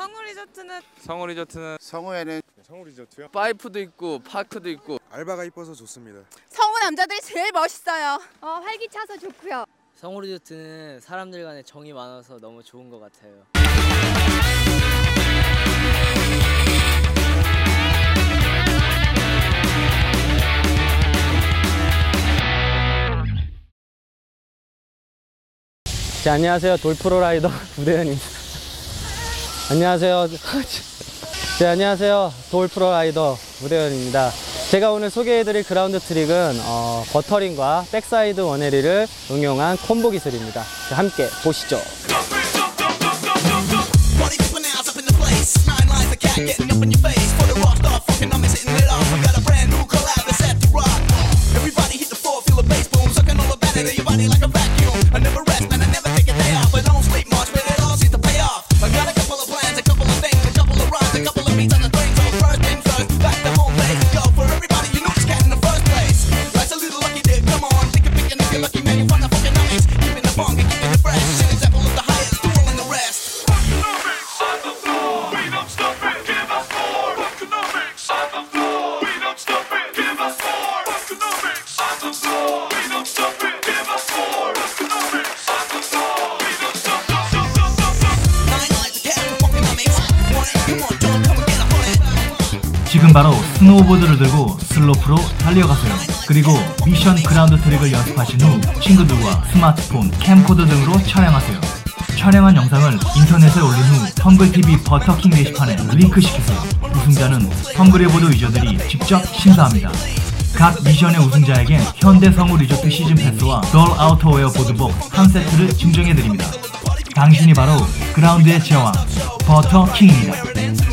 성우 리조트는 성우 리조트는 성우에는 성우 리조트요? 파이프도 있고 파크도 있고 알바가 이뻐서 좋습니다. 성우 남자들이 제일 멋있어요. 어, 활기차서 좋고요. 성우 리조트는 사람들 간에 정이 많아서 너무 좋은 것 같아요. 자, 안녕하세요. 덜 프로 라이더 우대현입니다. 안녕하세요. 네, 안녕하세요. 덜 프로 라이더 우대현입니다. 제가 오늘 소개해드릴 ground trick은 어, buttering과 backside one-eighty를 응용한 콤보 기술입니다. 자, 함께 보시죠. 지금 바로 스노우보드를 들고 슬로프로 달려가세요. 그리고 미션 ground trick을 연습하신 후 친구들과 스마트폰, 캠코더 등으로 촬영하세요. 촬영한 영상을 인터넷에 올린 후 텀블TV 버터킹 게시판에 링크시키세요. 우승자는 텀블리보드 유저들이 직접 심사합니다. 각 미션의 우승자에겐 현대 성우 리조트 season pass와 덜 outerwear 보드복 한 세트를 증정해드립니다. 당신이 바로 그라운드의 제왕 버터킹입니다.